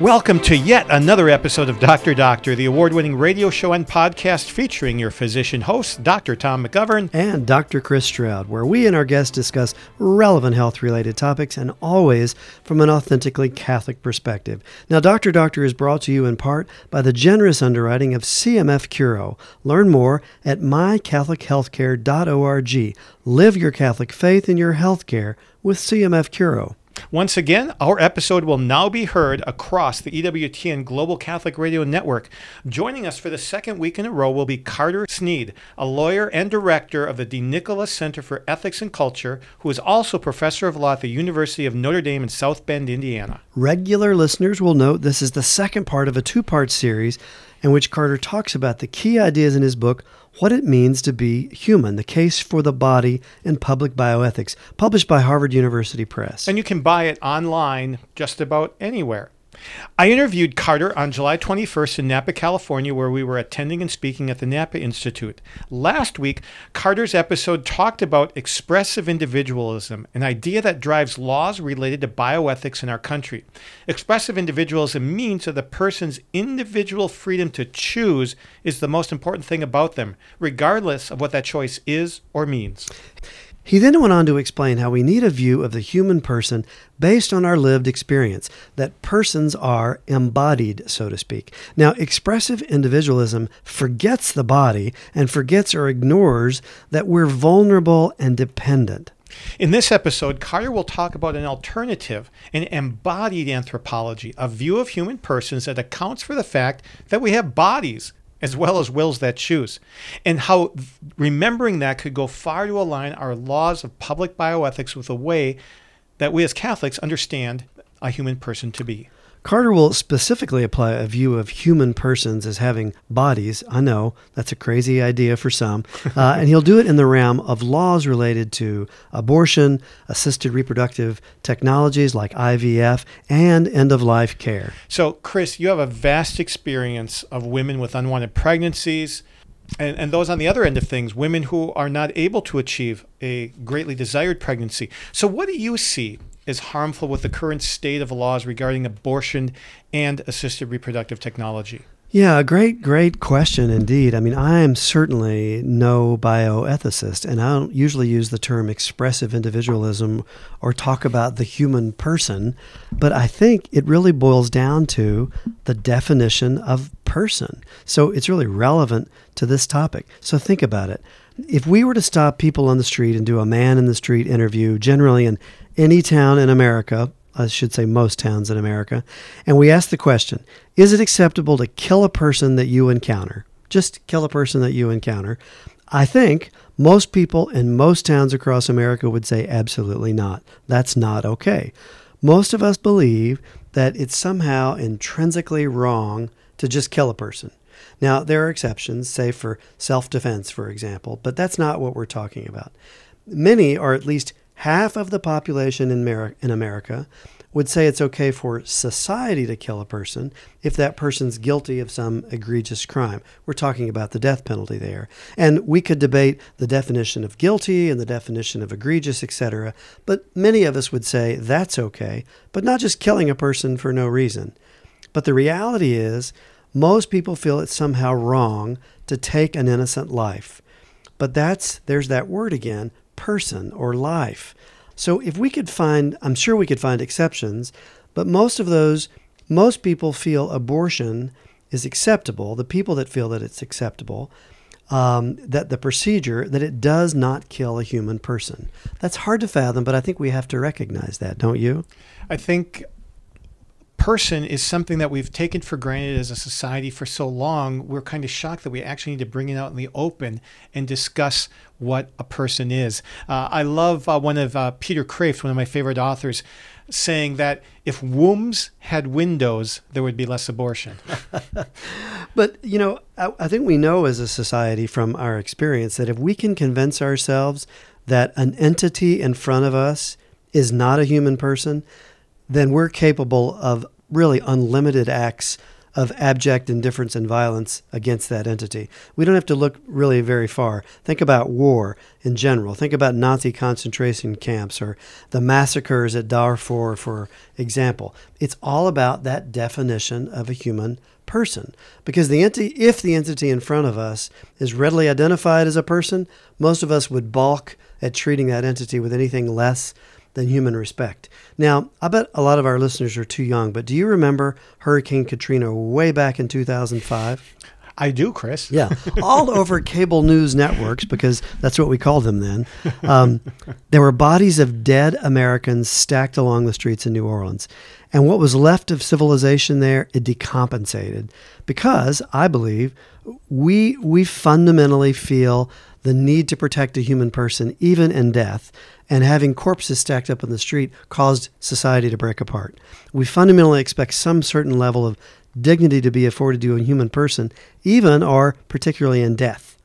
Welcome to yet another episode of Dr. Doctor, the award winning radio show and podcast featuring your physician hosts, Dr. Tom McGovern. and Dr. Chris Stroud, where we and our guests discuss relevant health related topics and always from an authentically Catholic perspective. Now, Dr. Doctor is brought to you in part by the generous underwriting of CMF Curo. Learn more at mycatholichealthcare.org. Live your Catholic faith in your healthcare with CMF Curo. Once again, our episode will now be heard across the EWTN Global Catholic Radio Network. Joining us for the second week in a row will be Carter Snead, a lawyer and director of the De Nicola Center for Ethics and Culture, who is also professor of law at the University of Notre Dame in South Bend, Indiana. Regular listeners will note this is the second part of a two part series in which Carter talks about the key ideas in his book, What It Means to Be Human The Case for the Body in Public Bioethics, published by Harvard University Press. and you can buy it online just about anywhere. I interviewed Carter on July 21st in Napa, California, where we were attending and speaking at the Napa Institute. Last week, Carter's episode talked about expressive individualism, an idea that drives laws related to bioethics in our country. Expressive individualism means that the person's individual freedom to choose is the most important thing about them, regardless of what that choice is or means. He then went on to explain how we need a view of the human person based on our lived experience, that persons are embodied, so to speak. Now, expressive individualism forgets the body and forgets or ignores that we're vulnerable and dependent. In this episode, Carter will talk about an alternative, an embodied anthropology, a view of human persons that accounts for the fact that we have bodies as well as wills that choose, and how remembering that could go far to align our laws of public bioethics with the way that we as Catholics understand a human person to be. Carter will specifically apply a view of human persons as having bodies. I know that's a crazy idea for some. Uh, and he'll do it in the realm of laws related to abortion, assisted reproductive technologies like IVF, and end of life care. So, Chris, you have a vast experience of women with unwanted pregnancies, and, and those on the other end of things, women who are not able to achieve a greatly desired pregnancy. So, what do you see as harmful with the current state of laws regarding abortion and assisted reproductive technology? Yeah, a great, great question indeed. I mean, I am certainly no bioethicist, and I don't usually use the term expressive individualism or talk about the human person, but I think it really boils down to the definition of person. So it's really relevant to this topic. So think about it. If we were to stop people on the street and do a man in the street interview, generally in any town in America, I should say most towns in America, and we ask the question Is it acceptable to kill a person that you encounter? Just kill a person that you encounter. I think most people in most towns across America would say absolutely not. That's not okay. Most of us believe that it's somehow intrinsically wrong to just kill a person. Now, there are exceptions, say for self defense, for example, but that's not what we're talking about. Many, or at least half of the population in, Mer- in America, would say it's okay for society to kill a person if that person's guilty of some egregious crime. We're talking about the death penalty there. And we could debate the definition of guilty and the definition of egregious, etc. But many of us would say that's okay, but not just killing a person for no reason. But the reality is, most people feel it's somehow wrong to take an innocent life. But that's, there's that word again, person or life. So if we could find, I'm sure we could find exceptions, but most of those, most people feel abortion is acceptable. The people that feel that it's acceptable, um, that the procedure, that it does not kill a human person. That's hard to fathom, but I think we have to recognize that, don't you? I think person is something that we've taken for granted as a society for so long. We're kind of shocked that we actually need to bring it out in the open and discuss what a person is. Uh, I love uh, one of uh, Peter Kreeft, one of my favorite authors, saying that if wombs had windows, there would be less abortion. But, you know, I, I think we know as a society from our experience that if we can convince ourselves that an entity in front of us is not a human person, then we're capable of really unlimited acts of abject indifference and violence against that entity. We don't have to look really very far. Think about war in general. Think about Nazi concentration camps or the massacres at Darfur, for example. It's all about that definition of a human person. Because the entity, if the entity in front of us is readily identified as a person, most of us would balk at treating that entity with anything less than human respect. Now, I bet a lot of our listeners are too young, but do you remember Hurricane Katrina way back in 2005? I do, Chris. Yeah, all over cable news networks because that's what we called them then. Um, there were bodies of dead Americans stacked along the streets in New Orleans. And what was left of civilization there, it decompensated because I believe we, we fundamentally feel the need to protect a human person even in death. And having corpses stacked up in the street caused society to break apart. We fundamentally expect some certain level of dignity to be afforded to a human person, even or particularly in death.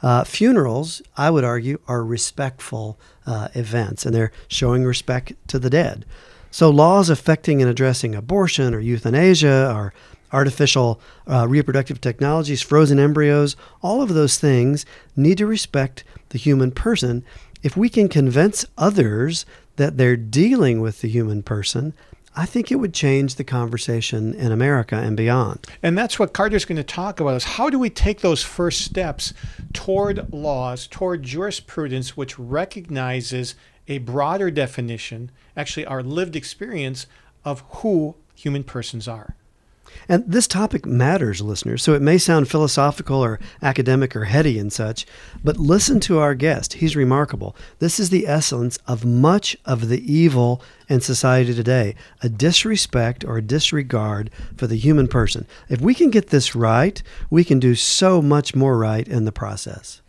Uh, funerals, I would argue, are respectful uh, events, and they're showing respect to the dead. So, laws affecting and addressing abortion or euthanasia or artificial uh, reproductive technologies, frozen embryos, all of those things need to respect the human person. If we can convince others that they're dealing with the human person, I think it would change the conversation in America and beyond. And that's what Carter's going to talk about is how do we take those first steps toward laws, toward jurisprudence which recognizes a broader definition, actually our lived experience of who human persons are. And this topic matters, listeners, so it may sound philosophical or academic or heady and such, but listen to our guest. He's remarkable. This is the essence of much of the evil in society today a disrespect or a disregard for the human person. If we can get this right, we can do so much more right in the process.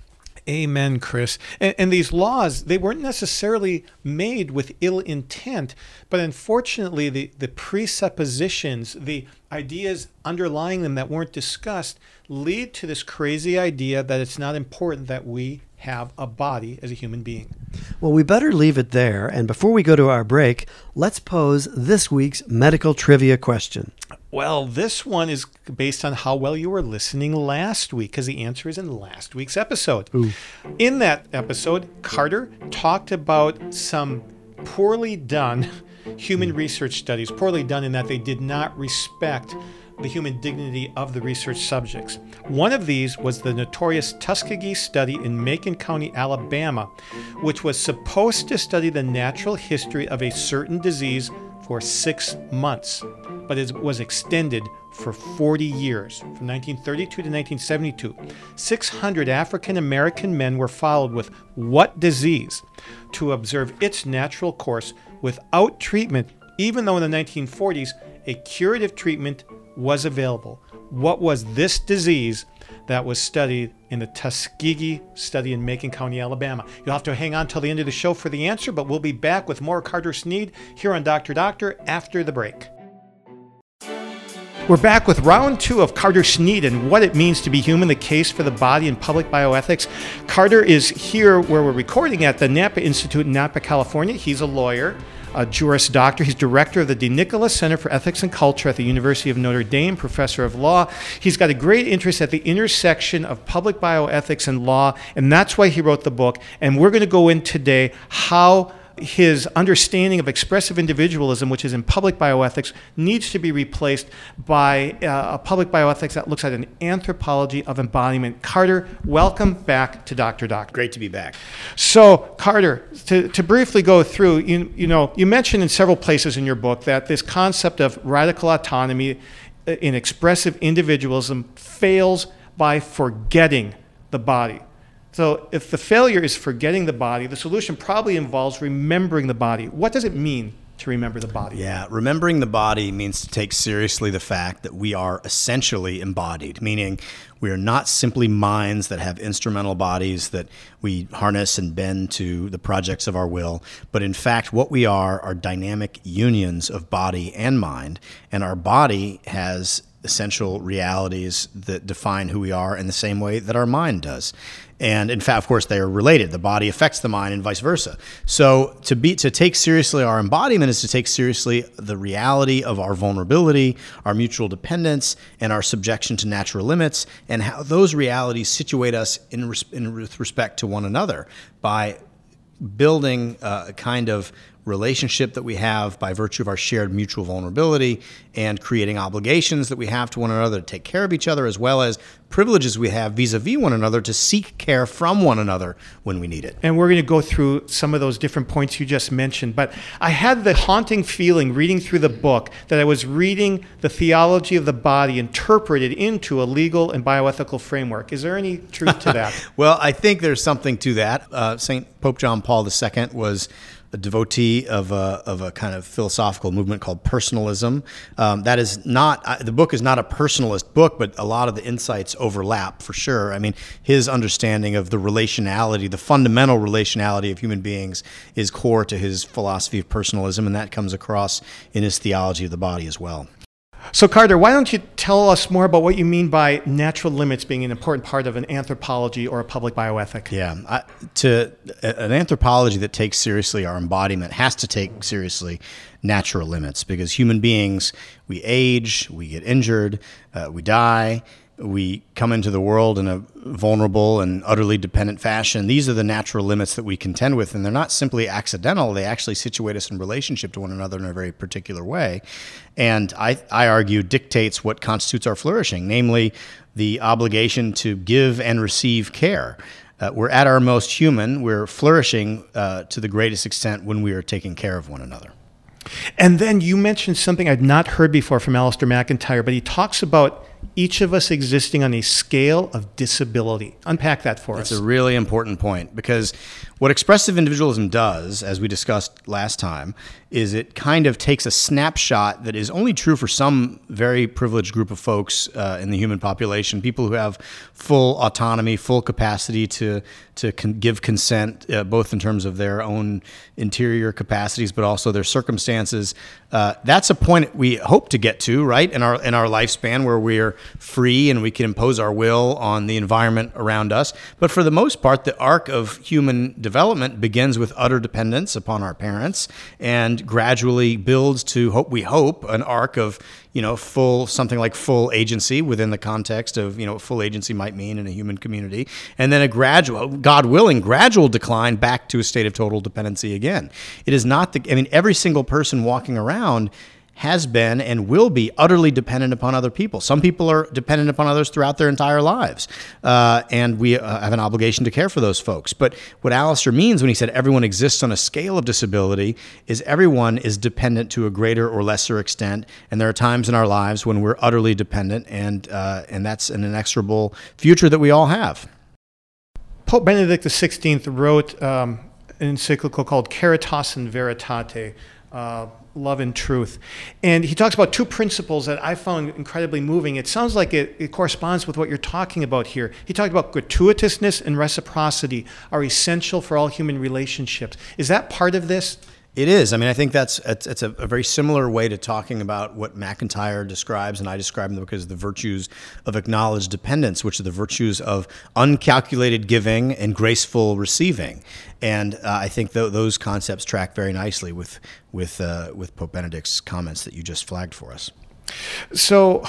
Amen, Chris. And, and, these laws, they weren't necessarily made with ill intent, but unfortunately, the, the presuppositions, the ideas underlying them that weren't discussed, lead to this crazy idea that it's not important that we have a body as a human being. Well, we better leave it there. And before we go to our break, let's pose this week's medical trivia question. Well, this one is based on how well you were listening last week, because the answer is in last week's episode. Ooh. In that episode, Carter talked about some poorly done human research studies, poorly done in that they did not respect the human dignity of the research subjects. One of these was the notorious Tuskegee study in Macon County, Alabama, which was supposed to study the natural history of a certain disease for six months, but it was extended for 40 years, from 1932 to 1972. 600 African American men were followed with what disease to observe its natural course without treatment, even though in the 1940s a curative treatment was available. What was this disease that was studied in the Tuskegee study in Macon County, Alabama. You'll have to hang on till the end of the show for the answer, but we'll be back with more Carter Snead here on Dr. Doctor after the break. We're back with round two of Carter Snead and what it means to be human, the case for the body and public bioethics. Carter is here where we're recording at the Napa Institute in Napa, California. He's a lawyer a Juris Doctor. He's director of the DeNicola Center for Ethics and Culture at the University of Notre Dame, professor of law. He's got a great interest at the intersection of public bioethics and law, and that's why he wrote the book. And we're going to go in today how his understanding of expressive individualism, which is in public bioethics, needs to be replaced by uh, a public bioethics that looks at an anthropology of embodiment. Carter, welcome back to Dr. Doctor. Great to be back. So, Carter, to, to briefly go through, you, you know, you mentioned in several places in your book that this concept of radical autonomy uh, in expressive individualism fails by forgetting the body. So, if the failure is forgetting the body, the solution probably involves remembering the body. What does it mean to remember the body? Yeah, remembering the body means to take seriously the fact that we are essentially embodied, meaning we are not simply minds that have instrumental bodies that we harness and bend to the projects of our will, but in fact, what we are are dynamic unions of body and mind, and our body has essential realities that define who we are in the same way that our mind does. And in fact, of course, they are related. The body affects the mind and vice versa. So to be to take seriously our embodiment is to take seriously the reality of our vulnerability, our mutual dependence, and our subjection to natural limits, and how those realities situate us in, res- in with respect to one another by building uh, a kind of relationship that we have by virtue of our shared mutual vulnerability and creating obligations that we have to one another to take care of each other, as well as privileges we have vis a vis one another to seek care from one another when we need it. And we're going to go through some of those different points you just mentioned. But I had the haunting feeling reading through the book that I was reading the theology of the body interpreted into a legal and bioethical framework. Is there any truth to that? well, I think there's something to that. Uh, St. Pope John Paul II was a devotee of a, of a kind of philosophical movement called personalism. Um, that is not, uh, the book is not a personalist book, but a lot of the insights overlap for sure. I mean, his understanding of the relationality, the fundamental relationality of human beings is core to his philosophy of personalism, and that comes across in his theology of the body as well. So, Carter, why don't you tell us more about what you mean by natural limits being an important part of an anthropology or a public bioethic? Yeah, I, to an anthropology that takes seriously our embodiment has to take seriously natural limits because human beings, we age, we get injured, uh, we die, we come into the world in a vulnerable and utterly dependent fashion. These are the natural limits that we contend with, and they're not simply accidental. They actually situate us in relationship to one another in a very particular way. And I, I argue dictates what constitutes our flourishing, namely the obligation to give and receive care. Uh, we're at our most human, we're flourishing uh, to the greatest extent when we are taking care of one another. And then you mentioned something I'd not heard before from Alasdair MacIntyre, but he talks about each of us existing on a scale of disability. Unpack that for That's us. That's a really important point because what expressive individualism does, as we discussed last time, is it kind of takes a snapshot that is only true for some very privileged group of folks uh, in the human population, people who have full autonomy, full capacity to to con- give consent, uh, both in terms of their own interior capacities, but also their circumstances. Uh, that's a point we hope to get to, right, in our in our lifespan, where we're free and we can impose our will on the environment around us. But for the most part, the arc of human development begins with utter dependence upon our parents and gradually builds to hope we hope an arc of you know full something like full agency within the context of you know what full agency might mean in a human community. And then a gradual god willing gradual decline back to a state of total dependency again. It is not the i mean every single person walking around has been and will be utterly dependent upon other people. Some people are dependent upon others throughout their entire lives, uh, and we uh, have an obligation to care for those folks. But what Alasdair means when he said everyone exists on a scale of disability is everyone is dependent to a greater or lesser extent, and there are times in our lives when we're utterly dependent, and uh, and that's an inexorable future that we all have. Pope Benedict XVI wrote um, an encyclical called Caritas in Veritate. Uh, love and truth. And he talks about two principles that I found incredibly moving. It sounds like it, it, corresponds with what you're talking about here. He talked about gratuitousness and reciprocity are essential for all human relationships. Is that part of this? It is. I mean, I think that's it's, a, a, very similar way to talking about what MacIntyre describes, and I describe in the book as the virtues of acknowledged dependence, which are the virtues of uncalculated giving and graceful receiving. And uh, I think th- those concepts track very nicely with with uh, with Pope Benedict's comments that you just flagged for us. So,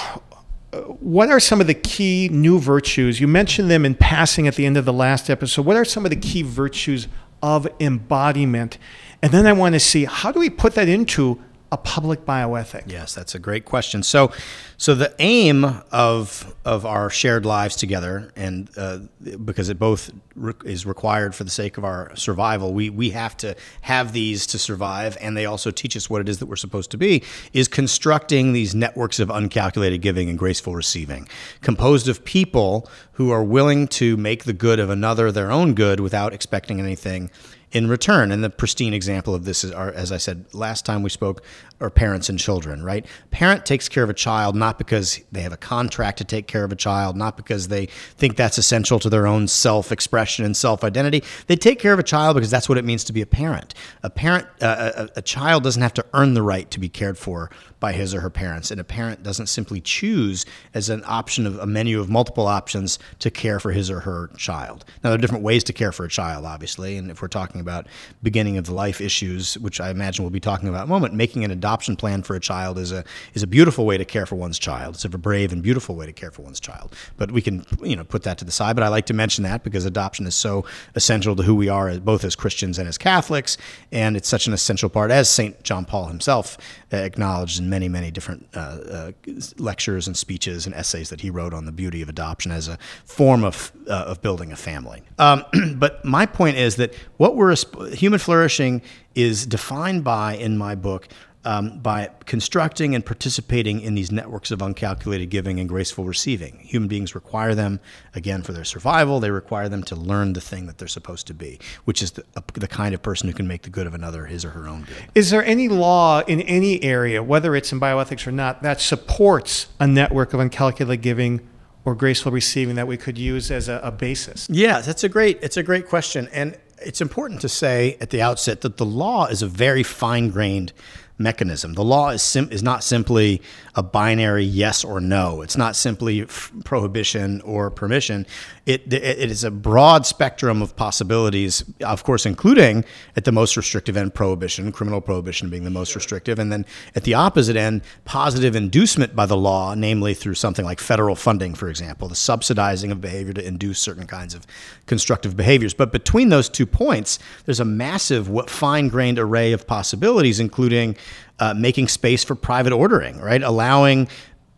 uh, what are some of the key new virtues? You mentioned them in passing at the end of the last episode. What are some of the key virtues of embodiment? And then I want to see how do we put that into a public bioethic? Yes, that's a great question. So, so the aim of of our shared lives together, and uh, because it both re- is required for the sake of our survival, we we have to have these to survive, and they also teach us what it is that we're supposed to be. Is constructing these networks of uncalculated giving and graceful receiving, composed of people who are willing to make the good of another their own good without expecting anything in return. And the pristine example of this is, are, as I said last time we spoke, are parents and children, right? Parent takes care of a child not because they have a contract to take care of a child, not because they think that's essential to their own self expression and self identity. They take care of a child because that's what it means to be a parent. A parent, uh, a, a child doesn't have to earn the right to be cared for by his or her parents. And a parent doesn't simply choose as an option of a menu of multiple options to care for his or her child. Now, there are different ways to care for a child, obviously. And if we're talking about beginning of life issues, which I imagine we'll be talking about in a moment, making an adoption plan for a child is a is a beautiful way to care for one's child. It's a brave and beautiful way to care for one's child. But we can you know put that to the side. But I like to mention that because adoption is so essential to who we are, both as Christians and as Catholics, and it's such an essential part, as Saint John Paul himself acknowledged in many, many different uh, uh, lectures and speeches and essays that he wrote on the beauty of adoption as a form of, uh, of building a family. Um, but my point is that what we're human flourishing is defined by in my book um, by constructing and participating in these networks of uncalculated giving and graceful receiving. Human beings require them, again, for their survival. They require them to learn the thing that they're supposed to be, which is the, the kind of person who can make the good of another his or her own good. Is there any law in any area, whether it's in bioethics or not, that supports a network of uncalculated giving? Or graceful receiving that we could use as a, a basis. Yeah, that's a great. It's a great question, and it's important to say at the outset that the law is a very fine grained mechanism. The law is sim- is not simply a binary yes or no. It's not simply f- prohibition or permission. It, it, it is a broad spectrum of possibilities, of course, including at the most restrictive end, prohibition, criminal prohibition being the most restrictive, and then at the opposite end, positive inducement by the law, namely through something like federal funding, for example, the subsidizing of behavior to induce certain kinds of constructive behaviors. But between those two points, there's a massive, fine grained array of possibilities, including uh, making space for private ordering, right? Allowing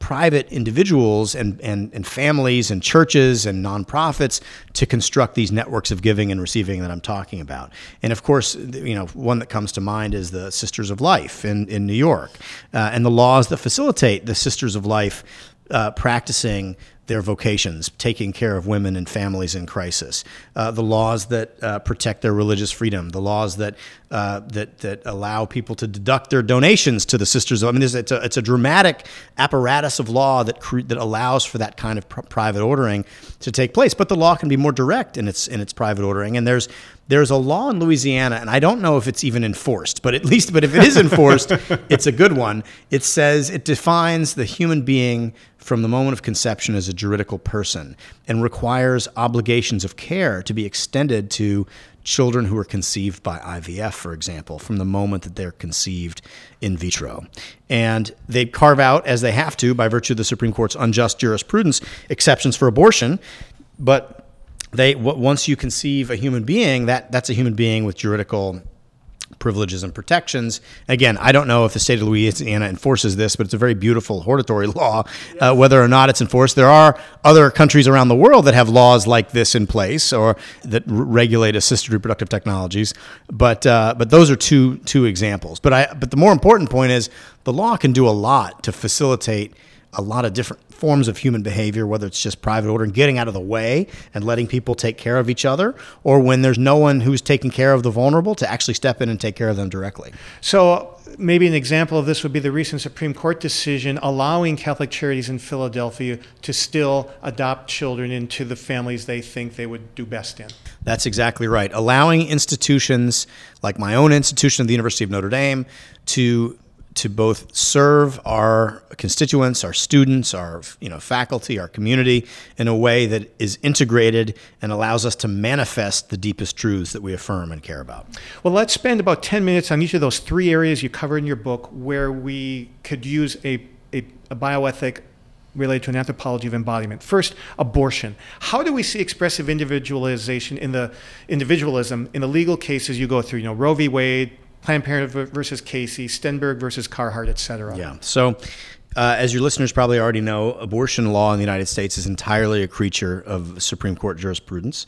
private individuals and, and, and families and churches and nonprofits to construct these networks of giving and receiving that I'm talking about. And of course, you know, one that comes to mind is the Sisters of Life in, in New York uh, and the laws that facilitate the Sisters of Life uh, practicing their vocations, taking care of women and families in crisis, uh, the laws that uh, protect their religious freedom, the laws that uh, that that allow people to deduct their donations to the Sisters. I mean, it's a, it's a dramatic apparatus of law that cre- that allows for that kind of pr- private ordering to take place. But the law can be more direct in its in its private ordering, and there's there's a law in Louisiana, and I don't know if it's even enforced, but at least, but if it is enforced, it's a good one. It says it defines the human being from the moment of conception as a juridical person and requires obligations of care to be extended to children who are conceived by IVF, for example, from the moment that they're conceived in vitro. And they carve out, as they have to by virtue of the Supreme Court's unjust jurisprudence, exceptions for abortion. But they once you conceive a human being, that, that's a human being with juridical privileges and protections. Again, I don't know if the state of Louisiana enforces this, but it's a very beautiful hortatory law. Uh, whether or not it's enforced, there are other countries around the world that have laws like this in place or that r- regulate assisted reproductive technologies. But uh, but those are two two examples. But I but the more important point is the law can do a lot to facilitate a lot of different forms of human behavior, whether it's just private order and getting out of the way and letting people take care of each other, or when there's no one who's taking care of the vulnerable to actually step in and take care of them directly. So, maybe an example of this would be the recent Supreme Court decision allowing Catholic Charities in Philadelphia to still adopt children into the families they think they would do best in. That's exactly right. Allowing institutions like my own institution, the University of Notre Dame, to to both serve our constituents, our students, our you know faculty, our community in a way that is integrated and allows us to manifest the deepest truths that we affirm and care about. Well, let's spend about 10 minutes on each of those three areas you cover in your book where we could use a, a, a bioethic related to an anthropology of embodiment. First, abortion. How do we see expressive individualization in the individualism in the legal cases you go through? You know, Roe v. Wade, Planned Parenthood versus Casey, Stenberg versus Carhart, et cetera. Yeah. So, uh, as your listeners probably already know, abortion law in the United States is entirely a creature of Supreme Court jurisprudence.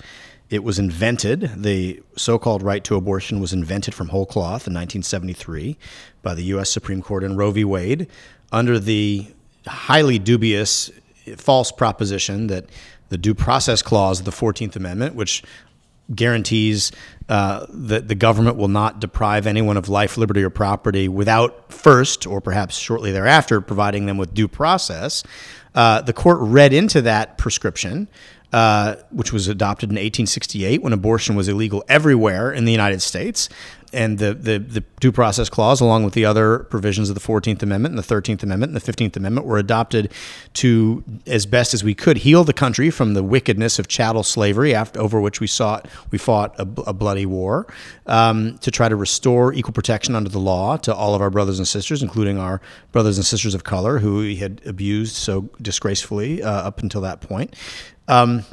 It was invented, the so called right to abortion was invented from whole cloth in 1973 by the U.S. Supreme Court in Roe v. Wade under the highly dubious false proposition that the due process clause of the 14th Amendment, which guarantees uh, that the government will not deprive anyone of life, liberty, or property without first, or perhaps shortly thereafter, providing them with due process. Uh, the court read into that prescription uh, which was adopted in 1868 when abortion was illegal everywhere in the United States. And the, the, the, due process clause, along with the other provisions of the 14th Amendment and the 13th Amendment and the 15th Amendment, were adopted to, as best as we could, heal the country from the wickedness of chattel slavery, after, over which we, sought, we fought a, a bloody war, um, to try to restore equal protection under the law to all of our brothers and sisters, including our brothers and sisters of color who we had abused so disgracefully uh, up until that point. Um,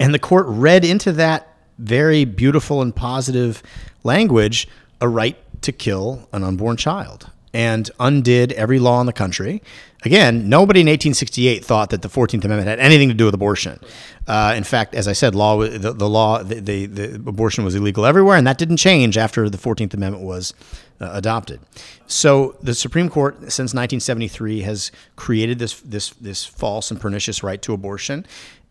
and the court read into that very beautiful and positive language a right to kill an unborn child and undid every law in the country. Again, nobody in 1868 thought that the 14th Amendment had anything to do with abortion. Uh, in fact, as I said, law the, the law the, the, the, abortion was illegal everywhere, and that didn't change after the 14th Amendment was uh, adopted. So the Supreme Court, since 1973, has created this this this false and pernicious right to abortion.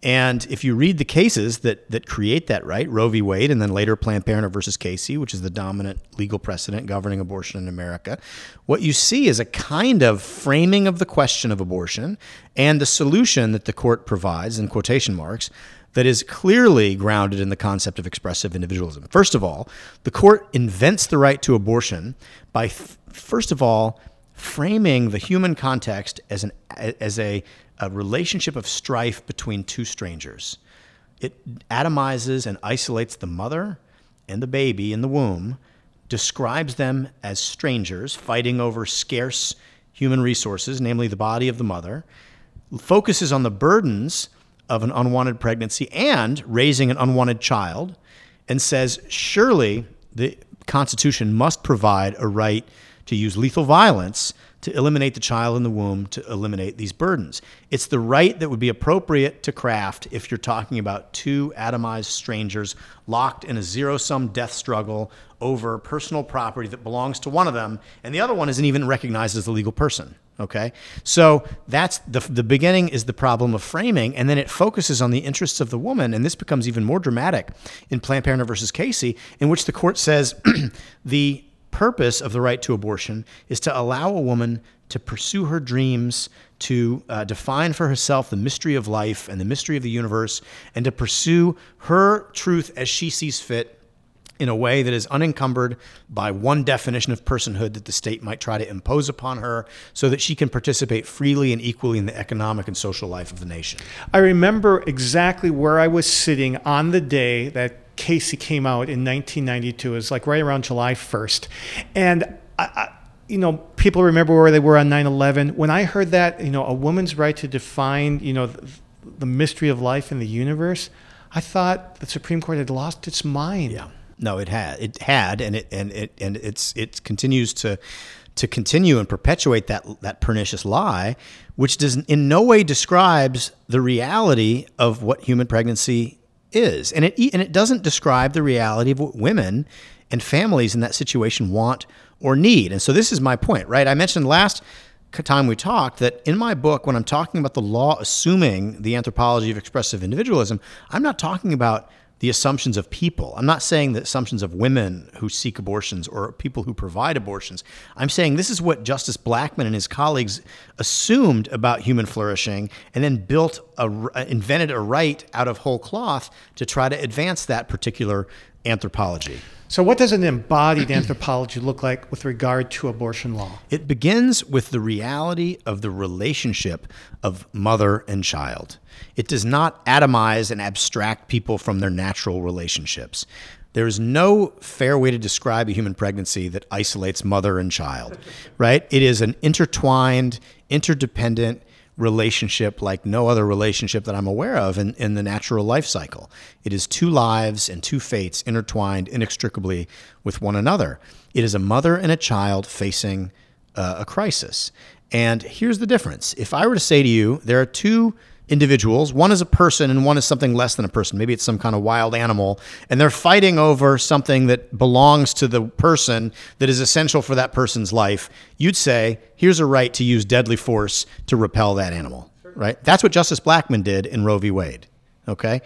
And if you read the cases that, that create that right, Roe v. Wade, and then later Planned Parenthood versus Casey, which is the dominant legal precedent governing abortion in America, what you see is a kind of framing of the question of abortion and the solution that the court provides, in quotation marks, that is clearly grounded in the concept of expressive individualism. First of all, the court invents the right to abortion by, first of all, framing the human context as, an, as a a relationship of strife between two strangers. It atomizes and isolates the mother and the baby in the womb, describes them as strangers fighting over scarce human resources, namely the body of the mother, focuses on the burdens of an unwanted pregnancy and raising an unwanted child, and says, surely the Constitution must provide a right to use lethal violence to eliminate the child in the womb to eliminate these burdens. It's the right that would be appropriate to craft if you're talking about two atomized strangers locked in a zero sum death struggle over personal property that belongs to one of them, and the other one isn't even recognized as a legal person. Okay, so that's the the beginning is the problem of framing, and then it focuses on the interests of the woman, and this becomes even more dramatic in Planned Parenthood versus Casey, in which the court says the purpose of the right to abortion is to allow a woman to pursue her dreams, to uh, define for herself the mystery of life and the mystery of the universe, and to pursue her truth as she sees fit in a way that is unencumbered by one definition of personhood that the state might try to impose upon her so that she can participate freely and equally in the economic and social life of the nation. I remember exactly where I was sitting on the day that Casey came out in 1992. It was like right around July 1st. And, I, I, you know, people remember where they were on 9 11. When I heard that, you know, a woman's right to define, you know, the, the mystery of life in the universe, I thought the Supreme Court had lost its mind. Yeah. No, it had. It had, and it and it and it's it continues to to continue and perpetuate that that pernicious lie, which does in no way describes the reality of what human pregnancy is, and it and it doesn't describe the reality of what women and families in that situation want or need. And so this is my point, right? I mentioned last time we talked that in my book, when I'm talking about the law assuming the anthropology of expressive individualism, I'm not talking about the assumptions of people. I'm not saying the assumptions of women who seek abortions or people who provide abortions. I'm saying this is what Justice Blackmun and his colleagues assumed about human flourishing and then built a uh, invented a right out of whole cloth to try to advance that particular anthropology. So, what does an embodied anthropology look like with regard to abortion law? It begins with the reality of the relationship of mother and child. It does not atomize and abstract people from their natural relationships. There is no fair way to describe a human pregnancy that isolates mother and child, right? It is an intertwined, interdependent, relationship like no other relationship that I'm aware of in, in the natural life cycle. It is two lives and two fates intertwined inextricably with one another. It is a mother and a child facing uh, a crisis. And here's the difference. If I were to say to you, there are two individuals. One is a person and one is something less than a person. Maybe it's some kind of wild animal. And they're fighting over something that belongs to the person that is essential for that person's life. You'd say, here's a right to use deadly force to repel that animal, right? That's what Justice Blackmun did in Roe v. Wade, okay?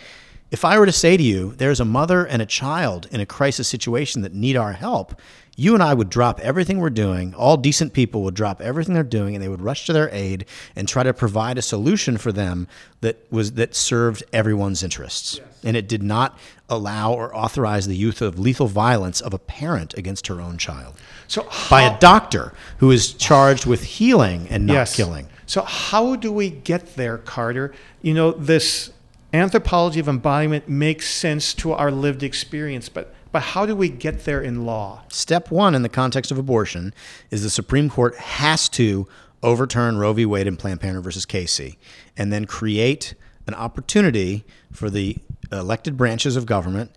If I were to say to you, there's a mother and a child in a crisis situation that need our help, you and I would drop everything we're doing. All decent people would drop everything they're doing and they would rush to their aid and try to provide a solution for them that was that served everyone's interests. Yes. And it did not allow or authorize the use of lethal violence of a parent against her own child. So how, by a doctor who is charged with healing and not yes. killing. So how do we get there, Carter? You know, this anthropology of embodiment makes sense to our lived experience, but but how do we get there in law? Step one in the context of abortion is the Supreme Court has to overturn Roe v. Wade and Planned Parenthood versus Casey, and then create an opportunity for the elected branches of government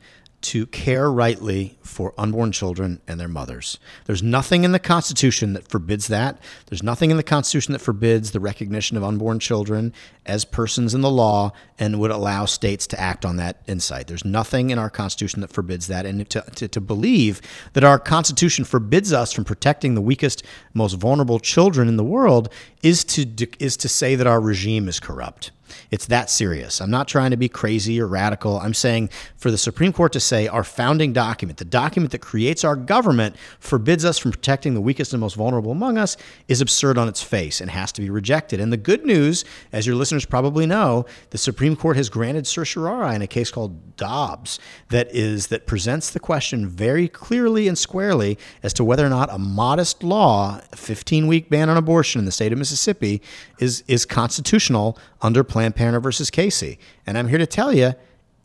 to care rightly for unborn children and their mothers. There's nothing in the Constitution that forbids that. There's nothing in the Constitution that forbids the recognition of unborn children as persons in the law and would allow states to act on that insight. There's nothing in our Constitution that forbids that. And to, to, to believe that our Constitution forbids us from protecting the weakest, most vulnerable children in the world is to, is to say that our regime is corrupt. It's that serious. I'm not trying to be crazy or radical. I'm saying for the Supreme Court to say our founding document, the document that creates our government, forbids us from protecting the weakest and most vulnerable among us is absurd on its face and has to be rejected. And the good news, as your listeners probably know, the Supreme Court has granted certiorari in a case called Dobbs that is that presents the question very clearly and squarely as to whether or not a modest law, a 15 week ban on abortion in the state of Mississippi, is is constitutional under Planned Parenthood versus Casey. And I'm here to tell you,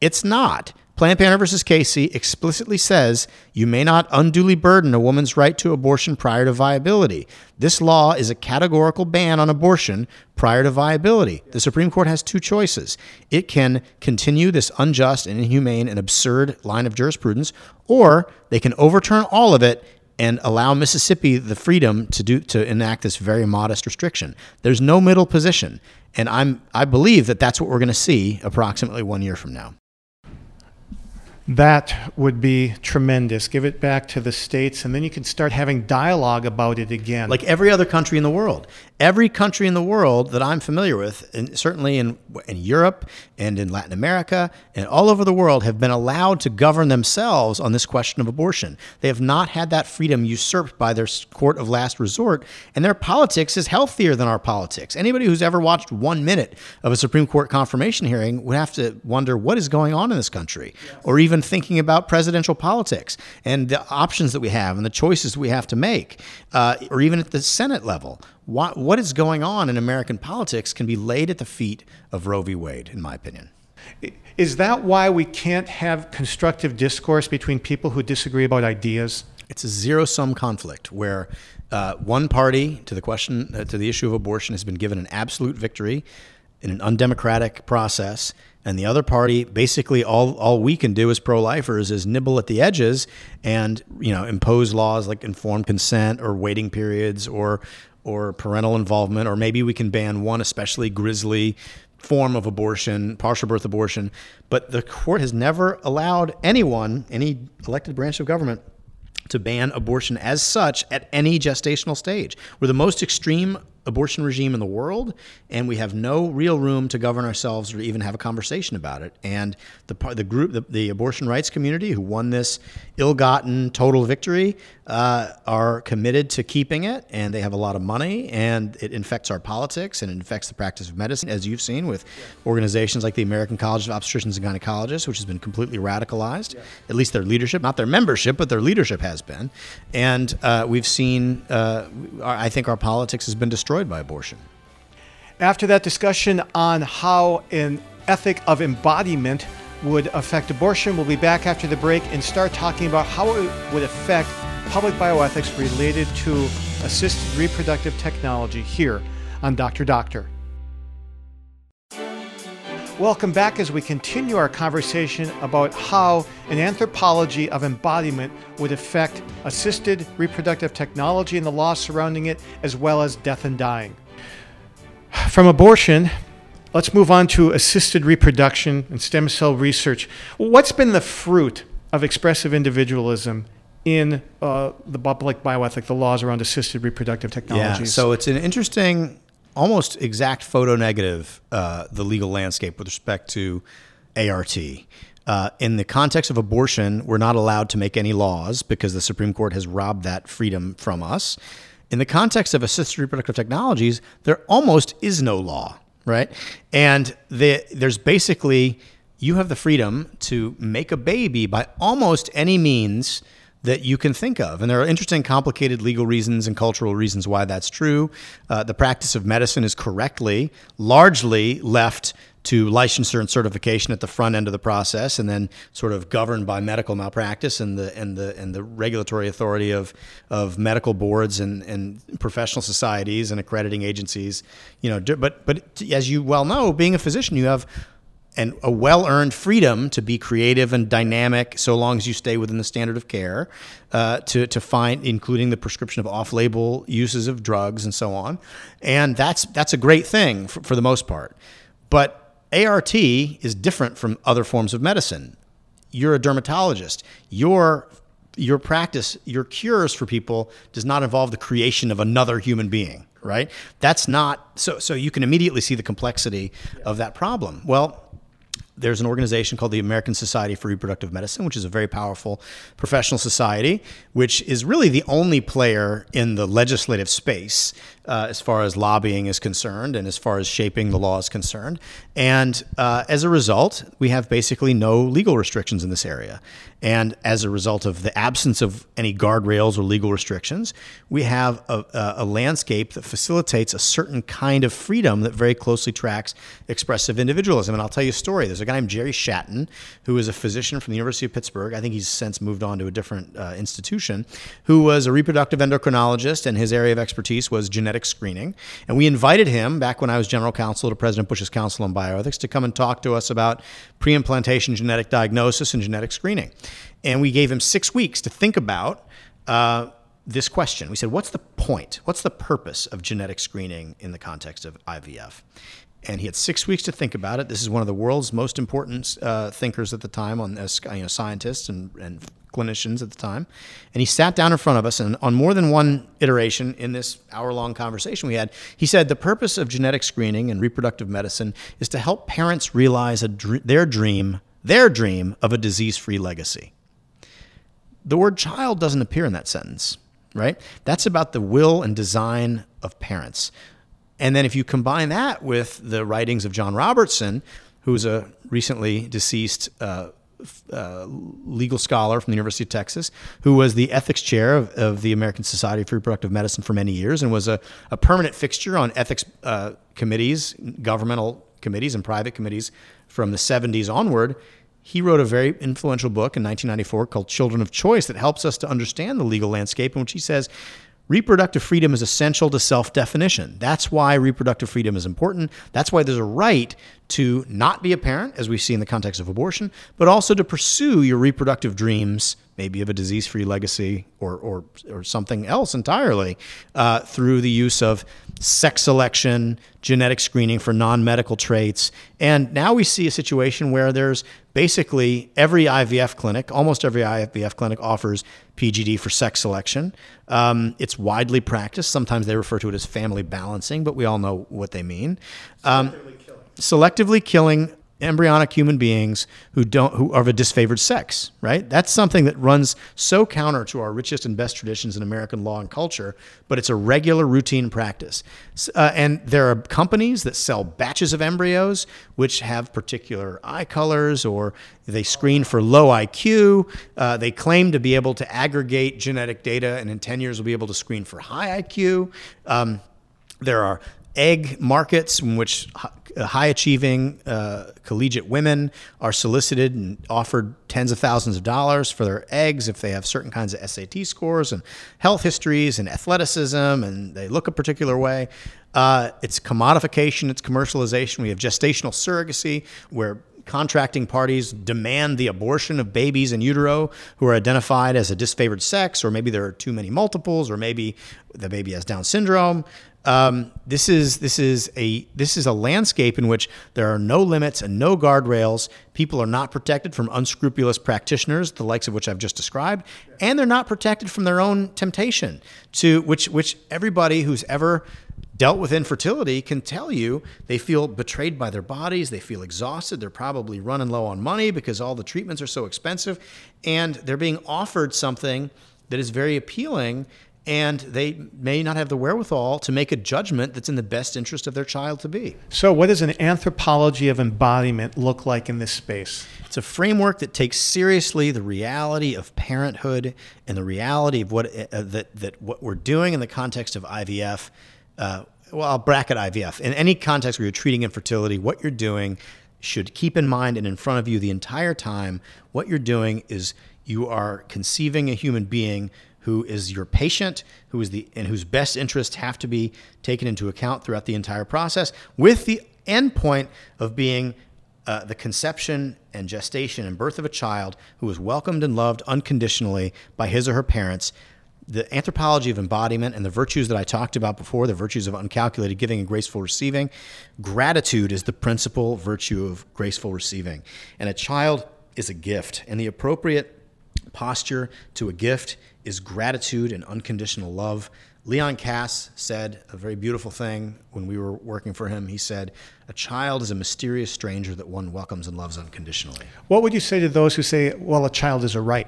it's not. Planned Parenthood versus Casey explicitly says you may not unduly burden a woman's right to abortion prior to viability. This law is a categorical ban on abortion prior to viability. The Supreme Court has two choices. It can continue this unjust and inhumane and absurd line of jurisprudence, or they can overturn all of it and allow Mississippi the freedom to do to enact this very modest restriction. There's no middle position. And I'm I believe that that's what we're going to see approximately one year from now. That would be tremendous. Give it back to the states, and then you can start having dialogue about it again. Like every other country in the world. Every country in the world that I'm familiar with, and certainly in, in Europe and in Latin America and all over the world, have been allowed to govern themselves on this question of abortion. They have not had that freedom usurped by their court of last resort, and their politics is healthier than our politics. Anybody who's ever watched one minute of a Supreme Court confirmation hearing would have to wonder what is going on in this country, yes. or even thinking about presidential politics and the options that we have and the choices we have to make, uh, or even at the Senate level what, what is going on in American politics can be laid at the feet of Roe v. Wade, in my opinion. Is that why we can't have constructive discourse between people who disagree about ideas? It's a zero sum conflict where uh, one party to the question, uh, to the issue of abortion, has been given an absolute victory in an undemocratic process. And the other party, basically, all, all we can do as pro lifers is nibble at the edges and you know impose laws like informed consent or waiting periods or or parental involvement, or maybe we can ban one especially grisly form of abortion, partial birth abortion. But the court has never allowed anyone, any elected branch of government, to ban abortion as such at any gestational stage. We're the most extreme abortion regime in the world, and we have no real room to govern ourselves or even have a conversation about it. And the the group, the, the abortion rights community, who won this ill-gotten total victory, uh, are committed to keeping it, and they have a lot of money, and it infects our politics and it infects the practice of medicine, as you've seen with organizations like the American College of Obstetricians and Gynecologists, which has been completely radicalized. Yeah. At least their leadership, not their membership, but their leadership has been. And uh, we've seen, uh, I think, our politics has been destroyed by abortion. After that discussion on how an ethic of embodiment would affect abortion, we'll be back after the break and start talking about how it would affect public bioethics related to assisted reproductive technology here on Dr. Doctor. Welcome back as we continue our conversation about how an anthropology of embodiment would affect assisted reproductive technology and the law surrounding it, as well as death and dying. From abortion, let's move on to assisted reproduction and stem cell research. What's been the fruit of expressive individualism in uh, the public bioethic, the laws around assisted reproductive technologies. Yeah, so it's an interesting, almost exact photo negative, uh, the legal landscape with respect to ART. Uh, in the context of abortion, we're not allowed to make any laws because the Supreme Court has robbed that freedom from us. In the context of assisted reproductive technologies, there almost is no law, right? And the, there's basically, you have the freedom to make a baby by almost any means that you can think of. And there are interesting, complicated legal reasons and cultural reasons why that's true. Uh, the practice of medicine is correctly, largely left to licensure and certification at the front end of the process, and then sort of governed by medical malpractice and the and the and the regulatory authority of of medical boards and, and professional societies and accrediting agencies. You know, but but as you well know, being a physician, you have and a well earned freedom to be creative and dynamic so long as you stay within the standard of care, uh, to, to find, including the prescription of off label uses of drugs and so on. And that's, that's a great thing for, for the most part. But ART is different from other forms of medicine. You're a dermatologist. Your your practice, your cures for people does not involve the creation of another human being, right? That's not so so you can immediately see the complexity of that problem. Well, there's an organization called the American Society for Reproductive Medicine, which is a very powerful professional society, which is really the only player in the legislative space uh, as far as lobbying is concerned and as far as shaping the law is concerned. And uh, as a result, we have basically no legal restrictions in this area. And as a result of the absence of any guardrails or legal restrictions, we have a, a, landscape that facilitates a certain kind of freedom that very closely tracks expressive individualism. And I'll tell you a story. There's a guy named Jerry Schatten, who is a physician from the University of Pittsburgh. I think he's since moved on to a different uh, institution, who was a reproductive endocrinologist, and his area of expertise was genetic screening. And we invited him back when I was general counsel to President Bush's Council on Bioethics to come and talk to us about pre-implantation genetic diagnosis and genetic screening. And we gave him six weeks to think about uh, this question. We said, What's the point? What's the purpose of genetic screening in the context of IVF? And he had six weeks to think about it. This is one of the world's most important uh, thinkers at the time, on you know, scientists and, and clinicians at the time. And he sat down in front of us, and on more than one iteration in this hour long conversation we had, he said the purpose of genetic screening and reproductive medicine is to help parents realize dr- their dream, their dream of a disease free legacy. The word child doesn't appear in that sentence, right? That's about the will and design of parents. And then if you combine that with the writings of John Robertson, who's a recently deceased uh, uh, legal scholar from the University of Texas, who was the ethics chair of, of, the American Society for Reproductive Medicine for many years and was a, a permanent fixture on ethics uh, committees, governmental committees, and private committees from the 70s onward. He wrote a very influential book in 1994 called Children of Choice that helps us to understand the legal landscape, in which he says Reproductive freedom is essential to self definition. That's why reproductive freedom is important. That's why there's a right to not be a parent, as we see in the context of abortion, but also to pursue your reproductive dreams, maybe of a disease free legacy or, or, or something else entirely, uh, through the use of sex selection, genetic screening for non medical traits. And now we see a situation where there's basically every IVF clinic, almost every IVF clinic offers PGD for sex selection. Um, it's widely practiced. Sometimes they refer to it as family balancing, but we all know what they mean. Um, selectively, killing. selectively killing embryonic human beings who don't who are of a disfavored sex right? That's something that runs so counter to our richest and best traditions in american law and culture but it's a regular routine practice. Uh, and there are companies that sell batches of embryos which have particular eye colors or they screen for low iq uh, they claim to be able to aggregate genetic data and in 10 years will be able to screen for high iq um, there are egg markets in which high achieving uh, collegiate women are solicited and offered tens of thousands of dollars for their eggs if they have certain kinds of SAT scores and health histories and athleticism and they look a particular way. Uh, it's commodification, it's commercialization. We have gestational surrogacy where contracting parties demand the abortion of babies in utero who are identified as a disfavored sex, or maybe there are too many multiples, or maybe the baby has Down syndrome. Um, this is this is a this is a landscape in which there are no limits and no guardrails. People are not protected from unscrupulous practitioners, the likes of which I've just described, and they're not protected from their own temptation to which which everybody who's ever dealt with infertility can tell you they feel betrayed by their bodies, they feel exhausted, they're probably running low on money because all the treatments are so expensive, and they're being offered something that is very appealing and they may not have the wherewithal to make a judgment that's in the best interest of their child to be. So, what does an anthropology of embodiment look like in this space? It's a framework that takes seriously the reality of parenthood and the reality of what uh, that that what we're doing in the context of IVF. Uh, well, I'll bracket IVF in any context where you're treating infertility. What you're doing should keep in mind and in front of you the entire time. What you're doing is you are conceiving a human being who is your patient, who is the and whose best interests have to be taken into account throughout the entire process, with the end point of being uh, the conception and gestation and birth of a child who is welcomed and loved unconditionally by his or her parents. The anthropology of embodiment and the virtues that I talked about before, the virtues of uncalculated giving and graceful receiving, gratitude is the principal virtue of graceful receiving. And a child is a gift, and the appropriate posture to a gift is gratitude and unconditional love. Leon Kass said a very beautiful thing when we were working for him. He said, A child is a mysterious stranger that one welcomes and loves unconditionally. What would you say to those who say, well, a child is a right?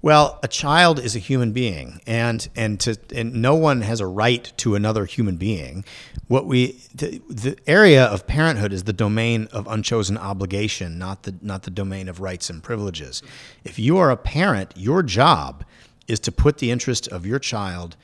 Well, a child is a human being, and and to and no one has a right to another human being. What we the, the area of parenthood is the domain of unchosen obligation, not the not the domain of rights and privileges. If you are a parent, your job is to put the interest of your child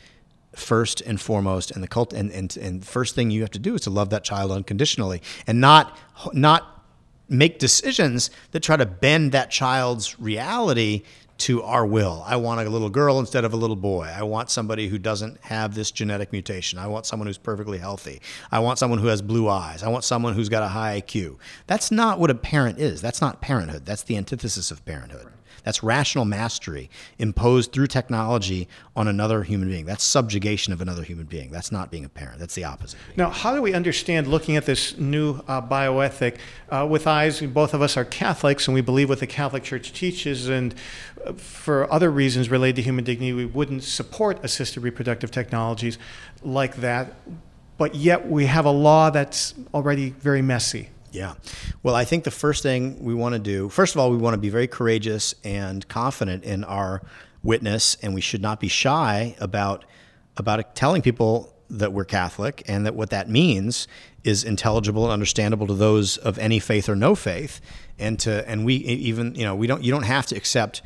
first and foremost, and the cult and and and first thing you have to do is to love that child unconditionally, and not not make decisions that try to bend that child's reality to our will. I want a little girl instead of a little boy. I want somebody who doesn't have this genetic mutation. I want someone who's perfectly healthy. I want someone who has blue eyes. I want someone who's got a high IQ. That's not what a parent is. That's not parenthood. That's the antithesis of parenthood. That's rational mastery imposed through technology on another human being. That's subjugation of another human being. That's not being a parent. That's the opposite. Now, how do we understand looking at this new uh, bioethic uh, with eyes? Both of us are Catholics, and we believe what the Catholic Church teaches. And uh, for other reasons related to human dignity, we wouldn't support assisted reproductive technologies like that. But yet, we have a law that's already very messy. Yeah. Well, I think the first thing we want to do, first of all, we want to be very courageous and confident in our witness, and we should not be shy about about telling people that we're Catholic and that what that means is intelligible and understandable to those of any faith or no faith, and to and we even you know we don't you don't have to accept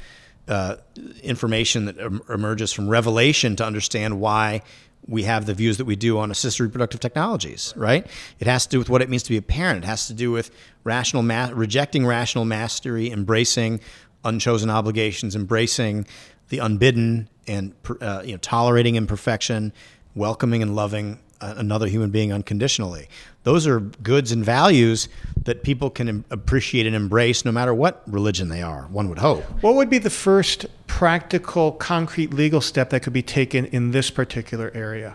uh, information that emerges from revelation to understand why we have the views that we do on assisted reproductive technologies, right? It has to do with what it means to be a parent. It has to do with rational ma- rejecting rational mastery, embracing unchosen obligations, embracing the unbidden, and uh, you know tolerating imperfection, welcoming and loving another human being unconditionally. Those are goods and values that people can appreciate and embrace no matter what religion they are, one would hope. What would be the first practical, concrete legal step that could be taken in this particular area?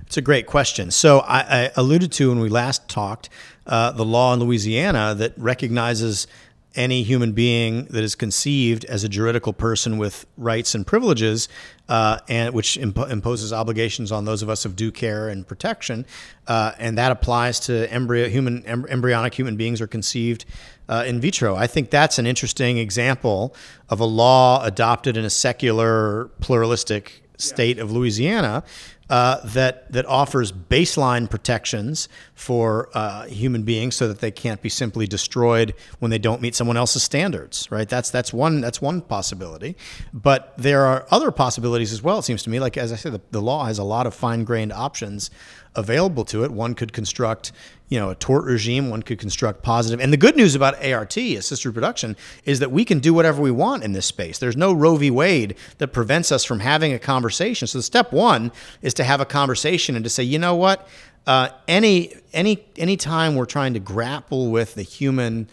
It's a great question. So, I, I alluded to when we last talked uh, the law in Louisiana that recognizes any human being that is conceived as a juridical person with rights and privileges, uh, and which imp- imposes obligations on those of us of due care and protection, uh, and that applies to embryo human em- embryonic human beings are conceived uh, in vitro. I think that's an interesting example of a law adopted in a secular, pluralistic state of Louisiana uh, that that offers baseline protections for uh, human beings so that they can't be simply destroyed when they don't meet someone else's standards. Right? That's that's one that's one possibility. But there are other possibilities as well. It seems to me, like as I said, the, the law has a lot of fine grained options available to it. One could construct, you know, a tort regime. One could construct positive. And the good news about ART, assisted reproduction, is that we can do whatever we want in this space. There's no Roe v. Wade that prevents us from having a conversation. So the step one is to have a conversation and to say, you know what, uh, any any any time we're trying to grapple with the human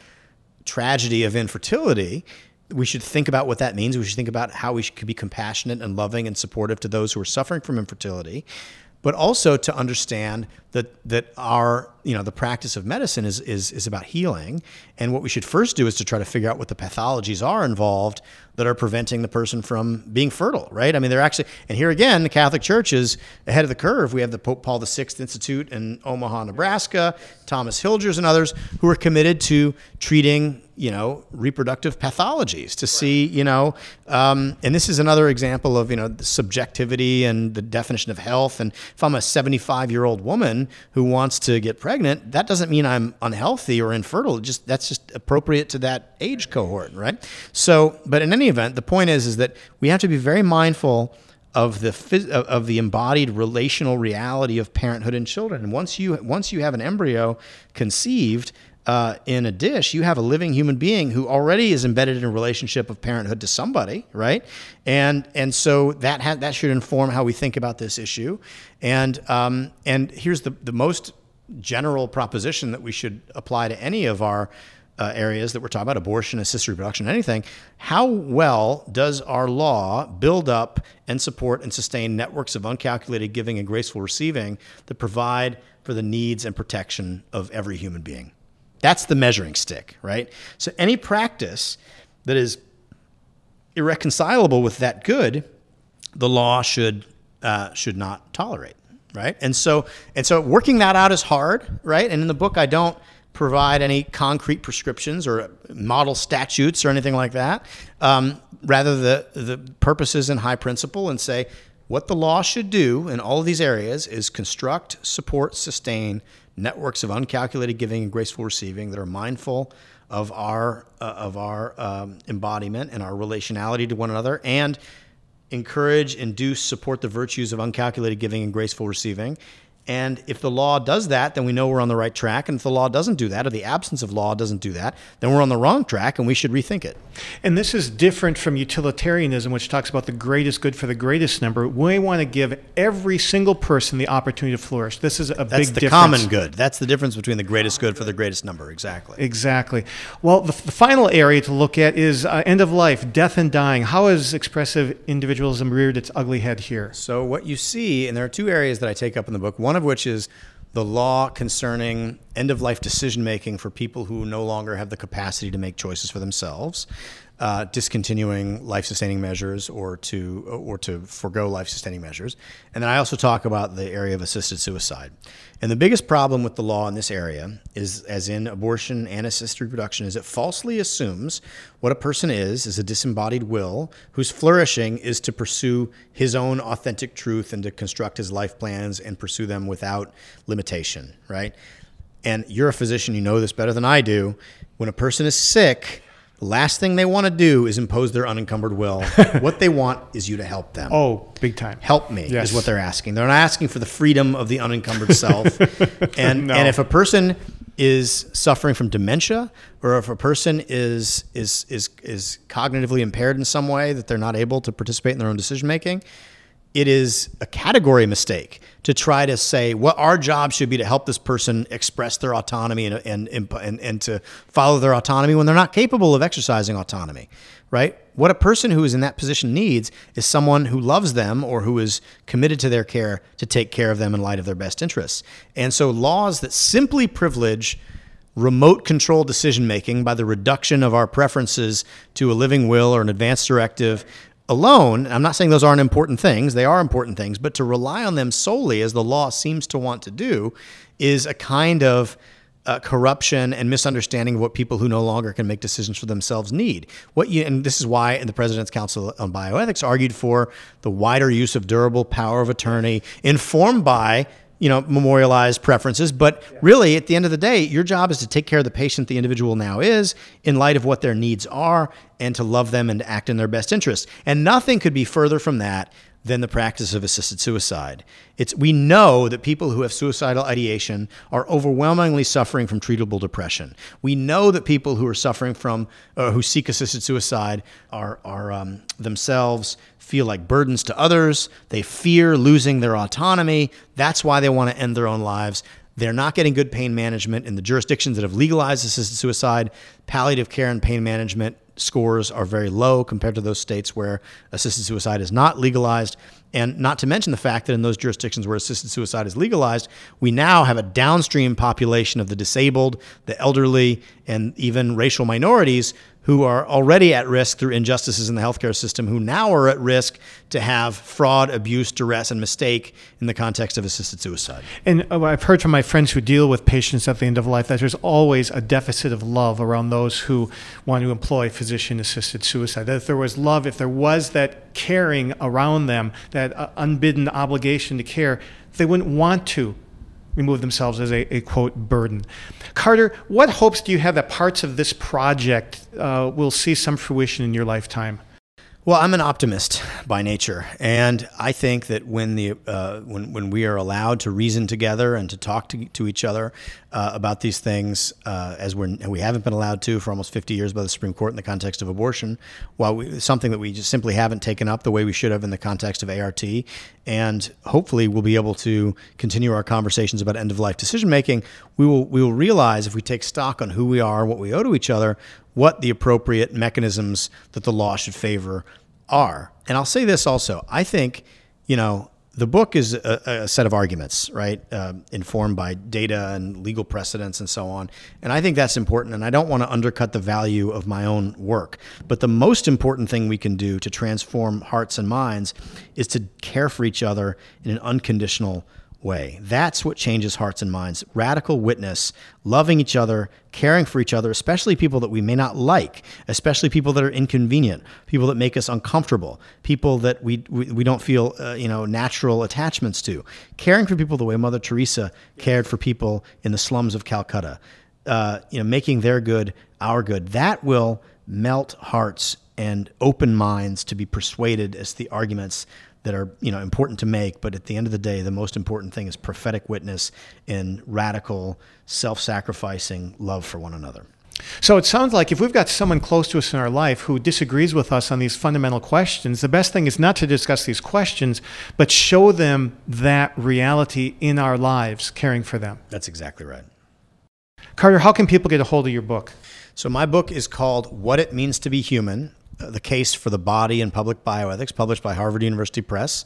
tragedy of infertility we should think about what that means. We should think about how we should be compassionate and loving and supportive to those who are suffering from infertility but also to understand that that our you know the practice of medicine is is is about healing, and what we should first do is to try to figure out what the pathologies are involved that are preventing the person from being fertile, right? I mean, they're actually, and here again, the Catholic Church is ahead of the curve. We have the Pope Paul VI Institute in Omaha, Nebraska, Thomas Hilgers and others who are committed to treating you know reproductive pathologies to see you know um, and this is another example of you know the subjectivity and the definition of health and if i'm a 75 year old woman who wants to get pregnant that doesn't mean i'm unhealthy or infertile just that's just appropriate to that age cohort right so but in any event the point is is that we have to be very mindful of the of the embodied relational reality of parenthood and children. And once you once you have an embryo conceived, uh, in a dish, you have a living human being who already is embedded in a relationship of parenthood to somebody, right? And and so that ha- that should inform how we think about this issue. And um, and here's the the most general proposition that we should apply to any of our uh, areas that we're talking about abortion, assisted reproduction, anything. How well does our law build up and support and sustain networks of uncalculated giving and graceful receiving that provide for the needs and protection of every human being? That's the measuring stick, right? So any practice that is irreconcilable with that good, the law should uh, should not tolerate, right? And so and so working that out is hard, right? And in the book, I don't provide any concrete prescriptions or model statutes or anything like that. Um, rather, the the purposes and high principle and say what the law should do in all of these areas is construct, support, sustain networks of uncalculated giving and graceful receiving that are mindful of our uh, of our um, embodiment and our relationality to one another and encourage induce support the virtues of uncalculated giving and graceful receiving and if the law does that, then we know we're on the right track. And if the law doesn't do that, or the absence of law doesn't do that, then we're on the wrong track and we should rethink it. And this is different from utilitarianism, which talks about the greatest good for the greatest number. We want to give every single person the opportunity to flourish. This is a That's big the common good. That's the difference between the greatest good for the greatest number. Exactly. Exactly. Well, the, the final area to look at is uh, end of life, death and dying. How has expressive individualism reared its ugly head here? So, what you see, and there are two areas that I take up in the book, one of which is the law concerning end of life decision making for people who no longer have the capacity to make choices for themselves uh, discontinuing life-sustaining measures or to or to forego life-sustaining measures. And then I also talk about the area of assisted suicide. And the biggest problem with the law in this area is, as in abortion and assisted reproduction, is it falsely assumes what a person is is a disembodied will whose flourishing is to pursue his own authentic truth and to construct his life plans and pursue them without limitation, right? And you're a physician, you know this better than I do. When a person is sick, last thing they want to do is impose their unencumbered will. what they want is you to help them. Oh, big time. Help me Yes. is what they're asking. They're not asking for the freedom of the unencumbered self. And No. and if a person is suffering from dementia or if a person is is is is cognitively impaired in some way that they're not able to participate in their own decision making, it is a category mistake to try to say what our job should be to help this person express their autonomy and, and, and, and to follow their autonomy when they're not capable of exercising autonomy, right? What a person who is in that position needs is someone who loves them or who is committed to their care to take care of them in light of their best interests. And so laws that simply privilege remote control decision making by the reduction of our preferences to a living will or an advanced directive alone, I'm not saying those aren't important things, they are important things, but to rely on them solely, as the law seems to want to do, is a kind of uh, corruption and misunderstanding of what people who no longer can make decisions for themselves need. What you and this is why the President's Council on Bioethics argued for the wider use of durable power of attorney, informed by you know memorialized preferences. But really, at the end of the day, your job is to take care of the patient the individual now is, in light of what their needs are, and to love them and act in their best interest. And nothing could be further from that than the practice of assisted suicide. It's we know that people who have suicidal ideation are overwhelmingly suffering from treatable depression. We know that people who are suffering from uh, who seek assisted suicide are are um, themselves feel like burdens to others. They fear losing their autonomy. That's why they want to end their own lives. They're not getting good pain management in the jurisdictions that have legalized assisted suicide. Palliative care and pain management scores are very low compared to those states where assisted suicide is not legalized. And not to mention the fact that in those jurisdictions where assisted suicide is legalized, we now have a downstream population of the disabled, the elderly, and even racial minorities who are already at risk through injustices in the healthcare system, who now are at risk to have fraud, abuse, duress, and mistake in the context of assisted suicide. And uh, I've heard from my friends who deal with patients at the end of life that there's always a deficit of love around those who want to employ physician assisted suicide. That if there was love, if there was that caring around them, that uh, unbidden obligation to care, they wouldn't want to remove themselves as a, a, quote burden. Carter, what hopes do you have that parts of this project uh, will see some fruition in your lifetime? Well, I'm an optimist by nature, and I think that when the uh, when when we are allowed to reason together and to talk to, to each other uh, about these things, uh, as we're we haven't been allowed to for almost 50 years by the Supreme Court in the context of abortion, while we, something that we just simply haven't taken up the way we should have in the context of ART, and hopefully we'll be able to continue our conversations about end of life decision making. We will we will realize if we take stock on who we are, what we owe to each other, what the appropriate mechanisms that the law should favor are. And I'll say this also I think, you know, the book is a, a set of arguments, right? Uh, informed by data and legal precedents and so on. And I think that's important. And I don't want to undercut the value of my own work. But the most important thing we can do to transform hearts and minds is to care for each other in an unconditional way. That's what changes hearts and minds. Radical witness, loving each other, caring for each other, especially people that we may not like, especially people that are inconvenient, people that make us uncomfortable, people that we we, we don't feel uh, you know natural attachments to. Caring for people the way Mother Teresa cared for people in the slums of Calcutta. Uh, you know, making their good our good. That will melt hearts and open minds to be persuaded as the arguments that are you know important to make but at the end of the day the most important thing is prophetic witness and radical self-sacrificing love for one another so it sounds like if we've got someone close to us in our life who disagrees with us on these fundamental questions, the best thing is not to discuss these questions, but show them that reality in our lives, caring for them. That's exactly right. Carter, how can people get a hold of your book? So, my book is called What It Means to Be Human the case for the body and public bioethics, published by Harvard University Press.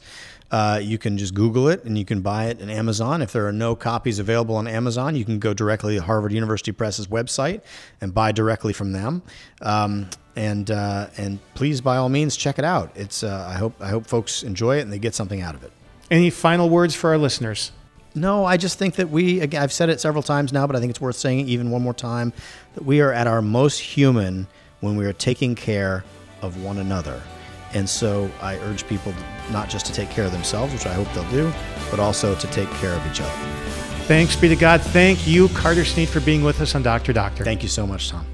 Uh, you can just Google it and you can buy it in Amazon. If there are no copies available on Amazon, you can go directly to Harvard University Press's website and buy directly from them. Um, and uh, and please, by all means, check it out. It's uh, I hope I hope folks enjoy it and they get something out of it. Any final words for our listeners? No, I just think that we, again, I've said it several times now, but I think it's worth saying it even one more time that we are at our most human when we are taking care of one another. And so I urge people not just to take care of themselves, which I hope they'll do, but also to take care of each other. Thanks be to God. Thank you, Carter Snead, for being with us on Dr. Doctor. Thank you so much, Tom.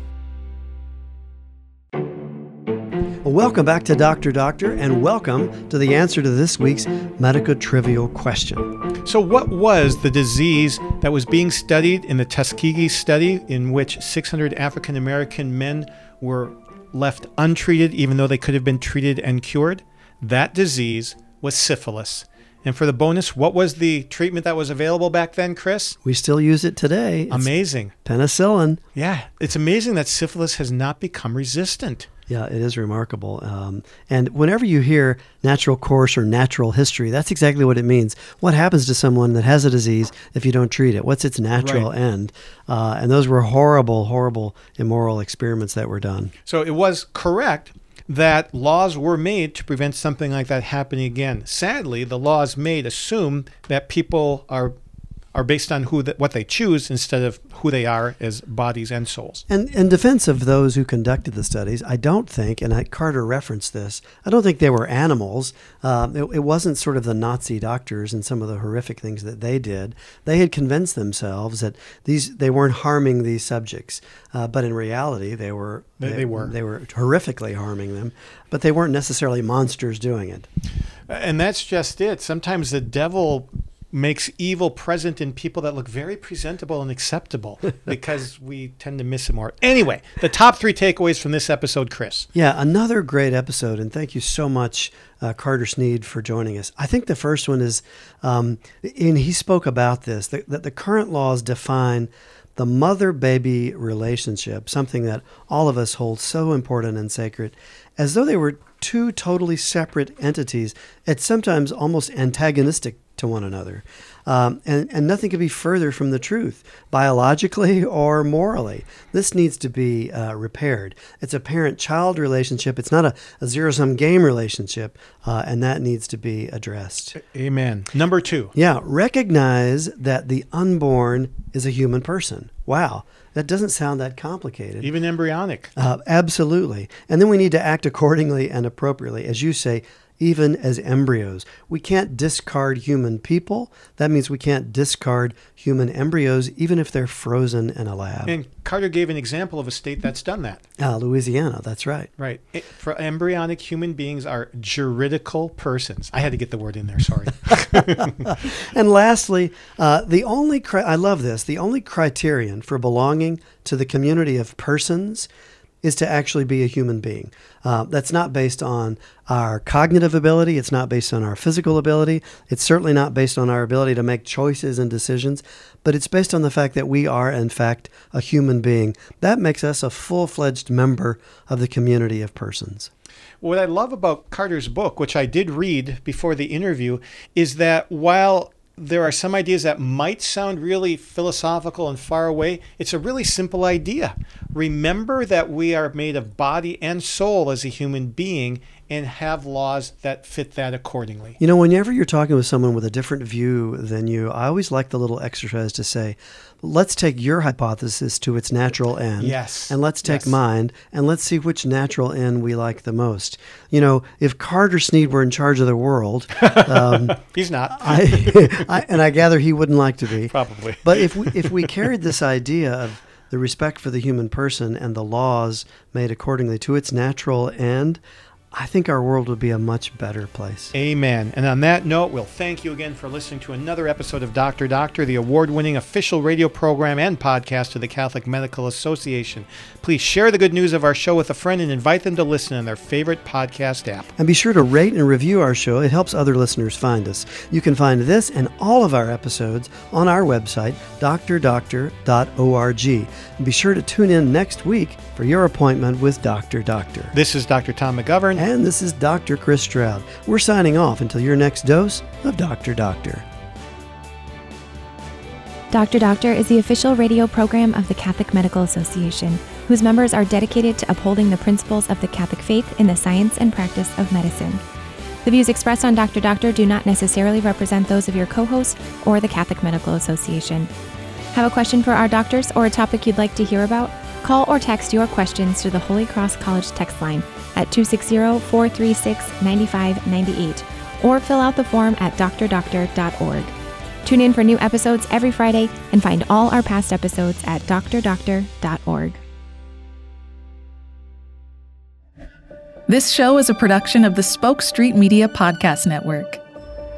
Well, welcome back to Dr. Doctor, and welcome to the answer to this week's medical trivial question. So, what was the disease that was being studied in the Tuskegee study, in which 600 African American men were left untreated, even though they could have been treated and cured. That disease was syphilis. And for the bonus, what was the treatment that was available back then, Chris? We still use it today. It's amazing. Penicillin. Yeah, it's amazing that syphilis has not become resistant. Yeah, it is remarkable. Um, and whenever you hear natural course or natural history, that's exactly what it means. What happens to someone that has a disease if you don't treat it? What's its natural right. end? Uh, and those were horrible, horrible, immoral experiments that were done. So it was correct that laws were made to prevent something like that happening again. Sadly, the laws made assume that people are are based on who the, what they choose instead of who they are as bodies and souls. And in defense of those who conducted the studies, I don't think, and I, Carter referenced this, I don't think they were animals. Um, it, it, wasn't sort of the Nazi doctors and some of the horrific things that they did. They had convinced themselves that these they weren't harming these subjects, uh, but in reality, they were. They, they were. They were horrifically harming them, but they weren't necessarily monsters doing it. And that's just it. Sometimes the devil makes evil present in people that look very presentable and acceptable because we tend to miss it more. Anyway, the top three takeaways from this episode, Chris. Yeah, another great episode, and thank you so much, uh, Carter Snead, for joining us. I think the first one is, um, and he spoke about this, that, that the current laws define the mother baby relationship, something that all of us hold so important and sacred, as though they were two totally separate entities, it's sometimes almost antagonistic to one another. Um, and, and nothing could be further from the truth, biologically or morally. This needs to be uh, repaired. It's a parent child relationship, it's not a, a zero sum game relationship, uh, and that needs to be addressed. Amen. Number two. Yeah, recognize that the unborn is a human person. Wow. That doesn't sound that complicated. Even embryonic. Uh, absolutely. And then we need to act accordingly and appropriately. As you say, even as embryos. We can't discard human people. That means we can't discard human embryos, even if they're frozen in a lab. And Carter gave an example of a state that's done that. Ah, Louisiana, that's right. Right. It, for embryonic human beings are juridical persons. I had to get the word in there, sorry. and lastly, uh, the only, cri- I love this, the only criterion for belonging to the community of persons is to actually be a human being. Uh, that's not based on our cognitive ability. It's not based on our physical ability. It's certainly not based on our ability to make choices and decisions, but it's based on the fact that we are, in fact, a human being. That makes us a full fledged member of the community of persons. What I love about Carter's book, which I did read before the interview, is that while there are some ideas that might sound really philosophical and far away. It's a really simple idea. Remember that we are made of body and soul as a human being and have laws that fit that accordingly. You know, whenever you're talking with someone with a different view than you, I always like the little exercise to say, let's take your hypothesis to its natural end. Yes. And let's take yes. mine and let's see which natural end we like the most. You know, if Carter Snead were in charge of the world, um, he's not. I, I, and I gather he wouldn't like to be. Probably. But if we, if we carried this idea of the respect for the human person and the laws made accordingly to its natural end, I think our world would be a much better place. Amen. And on that note, we'll thank you again for listening to another episode of Doctor Doctor, the award winning official radio program and podcast of the Catholic Medical Association. Please share the good news of our show with a friend and invite them to listen on their favorite podcast app. And be sure to rate and review our show. It helps other listeners find us. You can find this and all of our episodes on our website, drdoctor.org. And be sure to tune in next week for your appointment with Dr. Doctor. This is Dr. Tom McGovern. And this is Dr. Chris Stroud. We're signing off until your next dose of Dr. Doctor. Dr. Doctor is the official radio program of the Catholic Medical Association, whose members are dedicated to upholding the principles of the Catholic faith in the science and practice of medicine. The views expressed on Dr. Doctor do not necessarily represent those of your co host or the Catholic Medical Association. Have a question for our doctors or a topic you'd like to hear about? Call or text your questions to the Holy Cross College text line at 260 436 9598 or fill out the form at drdoctor.org. Tune in for new episodes every Friday and find all our past episodes at drdoctor.org. This show is a production of the Spoke Street Media Podcast Network.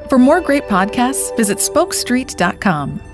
For more great podcasts, visit spokestreet.com.